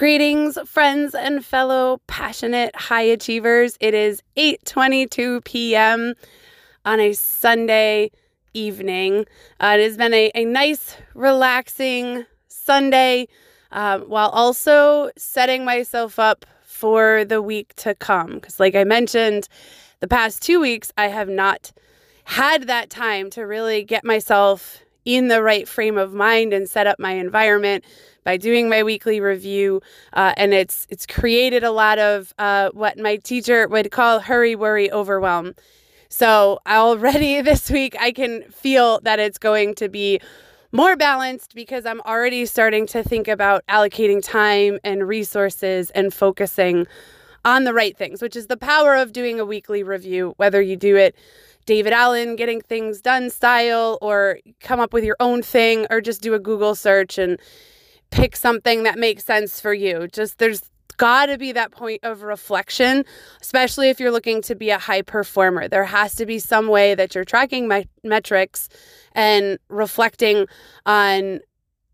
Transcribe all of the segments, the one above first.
Greetings, friends and fellow passionate high achievers. It is 8:22 p.m. on a Sunday evening. Uh, it has been a, a nice, relaxing Sunday, uh, while also setting myself up for the week to come. Because, like I mentioned, the past two weeks I have not had that time to really get myself in the right frame of mind and set up my environment by doing my weekly review, uh, and it's it's created a lot of uh, what my teacher would call hurry, worry, overwhelm. So already this week, I can feel that it's going to be more balanced because I'm already starting to think about allocating time and resources and focusing on the right things, which is the power of doing a weekly review, whether you do it David Allen getting things done style or come up with your own thing or just do a Google search and pick something that makes sense for you. Just there's got to be that point of reflection, especially if you're looking to be a high performer. There has to be some way that you're tracking metrics and reflecting on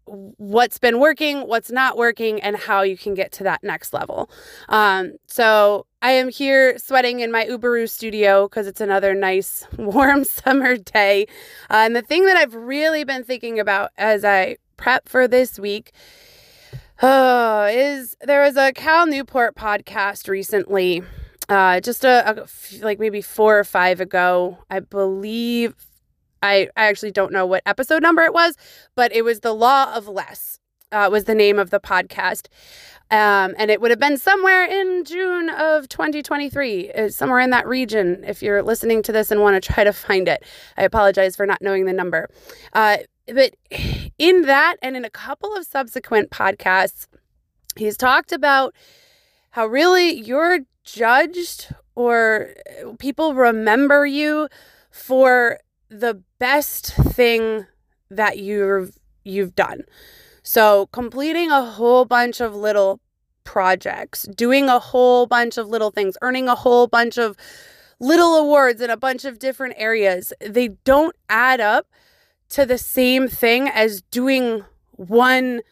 what's been working, what's not working, and how you can get to that next level. Um, so I am here sweating in my Uberu studio because it's another nice warm summer day. Uh, and the thing that I've really been thinking about as I prep for this week is there was a Cal Newport podcast recently, uh, just a, a like maybe four or five ago, I believe. I, I actually don't know what episode number it was, but it was the Law of Less. Uh, was the name of the podcast. Um, and it would have been somewhere in June of 2023, uh, somewhere in that region. If you're listening to this and want to try to find it, I apologize for not knowing the number. Uh, but in that and in a couple of subsequent podcasts, he's talked about how really you're judged or people remember you for the best thing that you've you've done. So, completing a whole bunch of little projects, doing a whole bunch of little things, earning a whole bunch of little awards in a bunch of different areas, they don't add up to the same thing as doing one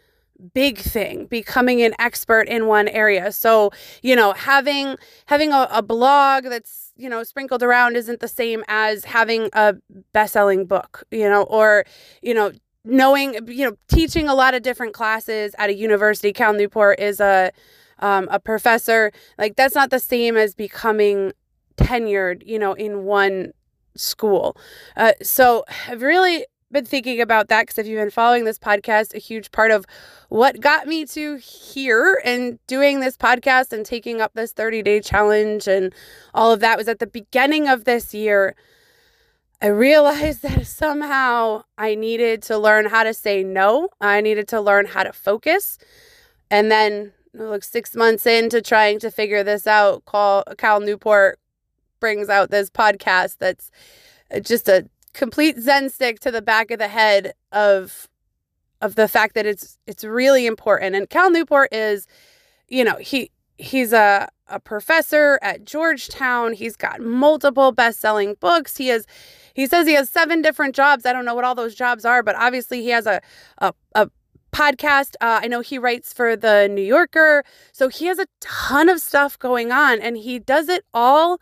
big thing becoming an expert in one area. So you know having having a, a blog that's you know sprinkled around isn't the same as having a best-selling book you know or you know knowing you know teaching a lot of different classes at a university. Cal newport is a um, a professor. Like that's not the same as becoming tenured you know in one school. Uh, so i've really been thinking about that because if you've been following this podcast, a huge part of what got me to here and doing this podcast and taking up this 30 day challenge and all of that was at the beginning of this year. I realized that somehow I needed to learn how to say no. I needed to learn how to focus. And then, like six months into trying to figure this out, call Cal Newport brings out this podcast that's just a complete zen stick to the back of the head of of the fact that it's it's really important. And Cal Newport is, you know, he he's a a professor at Georgetown. He's got multiple best-selling books. He has he says he has seven different jobs. I don't know what all those jobs are, but obviously he has a a, a podcast. Uh, I know he writes for the New Yorker. So he has a ton of stuff going on and he does it all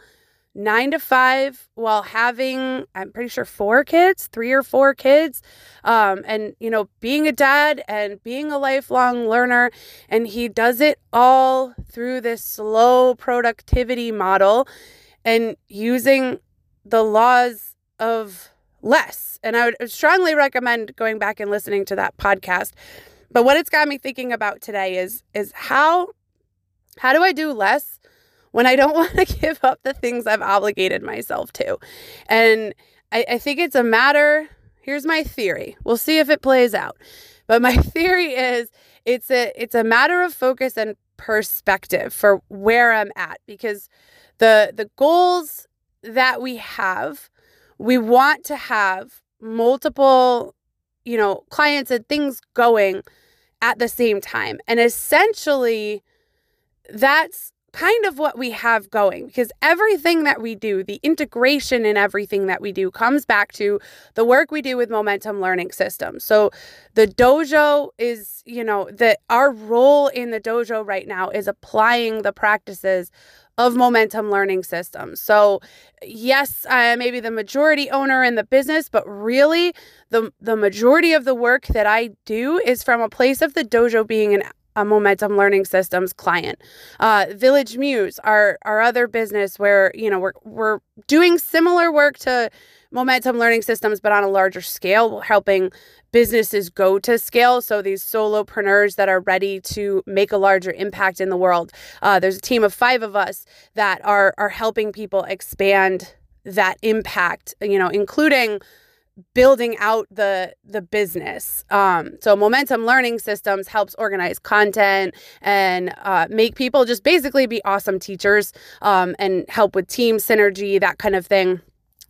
nine to five while having, I'm pretty sure, four kids, three or four kids. Um, and, you know, being a dad and being a lifelong learner. And he does it all through this slow productivity model and using the laws of less. And I would strongly recommend going back and listening to that podcast. But what it's got me thinking about today is is how how do I do less when I don't want to give up the things I've obligated myself to. And I, I think it's a matter, here's my theory. We'll see if it plays out. But my theory is it's a it's a matter of focus and perspective for where I'm at because the the goals that we have, we want to have multiple, you know, clients and things going at the same time. And essentially that's kind of what we have going because everything that we do, the integration in everything that we do, comes back to the work we do with Momentum Learning Systems. So the dojo is, you know, that our role in the dojo right now is applying the practices of momentum learning systems. So, yes, I am maybe the majority owner in the business, but really the the majority of the work that I do is from a place of the dojo being an a momentum learning systems client uh, village muse our our other business where you know we're we're doing similar work to momentum learning systems but on a larger scale helping businesses go to scale. So these solopreneurs that are ready to make a larger impact in the world. Uh, there's a team of five of us that are are helping people expand that impact. You know, including building out the the business. Um, so momentum learning systems helps organize content and uh, make people just basically be awesome teachers um, and help with team synergy that kind of thing.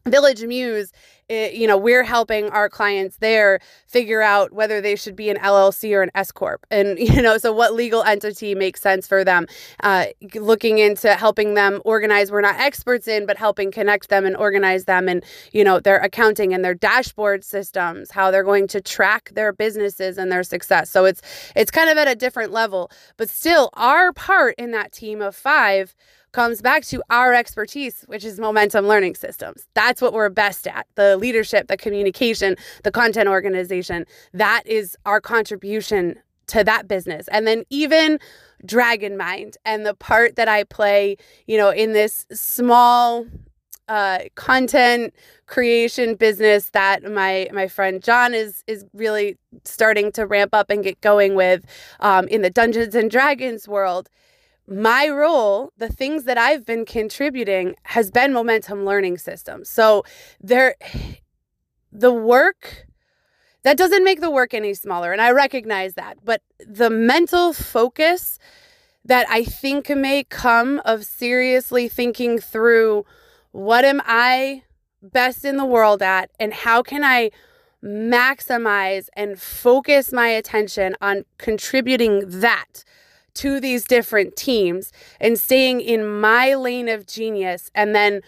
Village Muse, it, you know, we're helping our clients there figure out whether they should be an LLC or an S corp, and you know, so what legal entity makes sense for them. Uh, looking into helping them organize. We're not experts in, but helping connect them and organize them, and you know, their accounting and their dashboard systems, how they're going to track their businesses and their success. So it's it's kind of at a different level, but still, our part in that team of five comes back to our expertise, which is momentum learning systems. That's what we're best at the leadership, the communication, the content organization. That is our contribution to that business. And then even Dragon Mind and the part that I play, you know, in this small uh, content creation business that my my friend John is is really starting to ramp up and get going with um, in the Dungeons and Dragons world my role, the things that I've been contributing has been momentum learning systems. So there the work that doesn't make the work any smaller and I recognize that, but the mental focus that I think may come of seriously thinking through what am I best in the world at and how can I maximize and focus my attention on contributing that to these different teams and staying in my lane of genius and then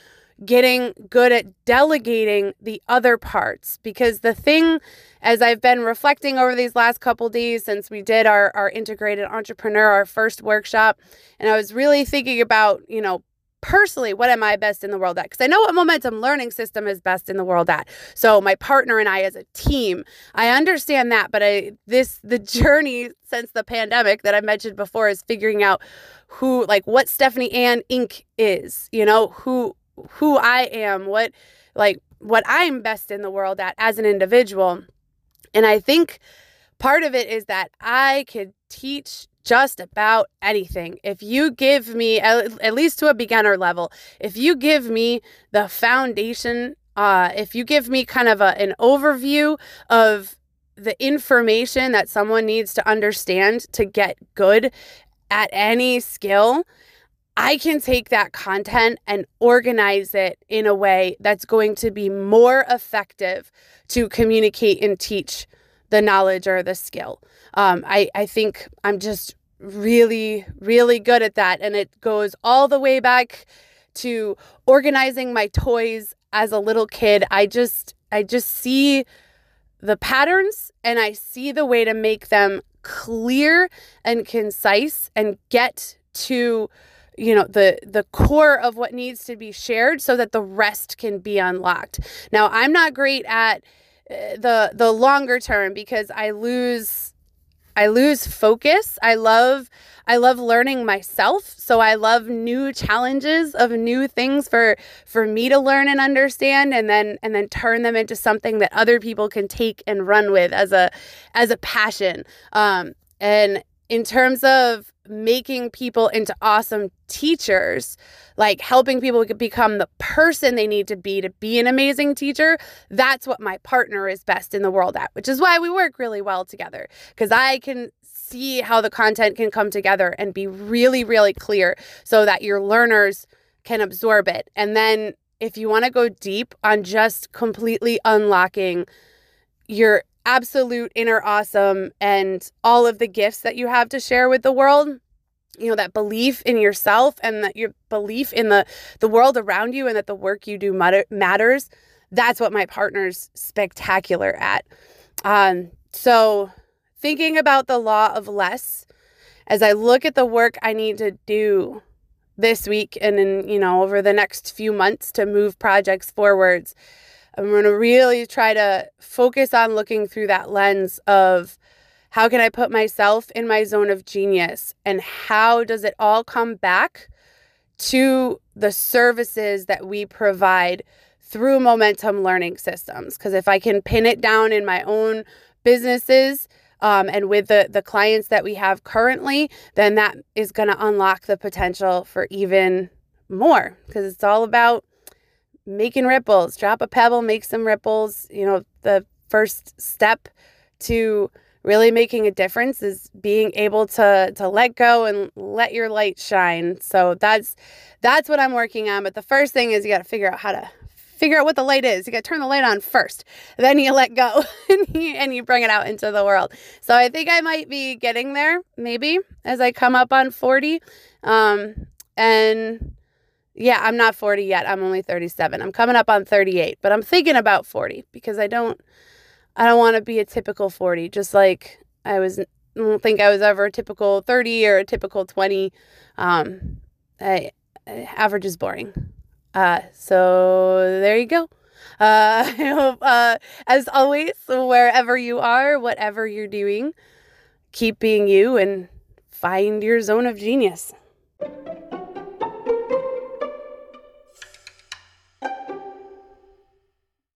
getting good at delegating the other parts. Because the thing as i've been reflecting over these last couple days since we did our, our integrated entrepreneur our first workshop and i was really thinking about you know personally, what am I best in the world at? Because I know what momentum learning system is best in the world at. So my partner and I as a team, I understand that, but I this the journey since the pandemic that I mentioned before is figuring out who like what Stephanie Anne Inc. is, you know, who who I am, what like what I'm best in the world at as an individual. And I think part of it is that I could teach just about anything. If you give me, at, least to a beginner level, if you give me the foundation, uh, if you give me kind of a, an overview of the information that someone needs to understand to get good at any skill, I can take that content and organize it in a way that's going to be more effective to communicate and teach the knowledge or the skill. Um, I, I think I'm just really, really good at that. And it goes all the way back to organizing my toys as a little kid. I just, I just see the patterns and I see the way to make them clear and concise and get to you know the the core of what needs to be shared so that the rest can be unlocked now i'm not great at the the longer term because i lose I lose focus. I love I love learning myself. So I love new challenges of new things for for me to learn and understand and then and then turn them into something that other people can take and run with as a as a passion. Um and in terms of making people into awesome teachers, like helping people become the person they need to be to be an amazing teacher, that's what my partner is best in the world at, which is why we work really well together because I can see how the content can come together and be really, really clear so that your learners can absorb it. And then if you want to go deep on just completely unlocking your absolute inner awesome and all of the gifts that you have to share with the world, you know that belief in yourself and that your belief in the the world around you and that the work you do matter, matters. That's what my partner's spectacular at. Um, so thinking about the law of less as i look at the work i need to do this week and in you know over the next few months to move projects forwards i'm going to really try to focus on looking through that lens of how can I put myself in my zone of genius? And how does it all come back to the services that we provide through momentum learning systems? Because if I can pin it down in my own businesses, um, and with the the clients that we have currently, then that is going to unlock the potential for even more because it's all about making ripples. Drop a pebble, make some ripples. You know, the first step to really making a difference is being able to to let go and let your light shine. So that's that's what I'm working on. But the first thing is you got to figure out how to figure out what the light is. You got to turn the light on first. Then you let go and you, and you bring it out into the world. So I think I might be getting there maybe as I come up on 40. Um, and yeah, I'm not 40 yet. I'm only 37. I'm coming up on 38, but I'm thinking about 40 because I don't I don't want to be a typical 40, just like I was, I don't think I was ever a typical 30 or a typical 20. Um, I, average is boring. Uh, so there you go. Uh, I hope, uh, as always, wherever you are, whatever you're doing, keep being you and find your zone of genius.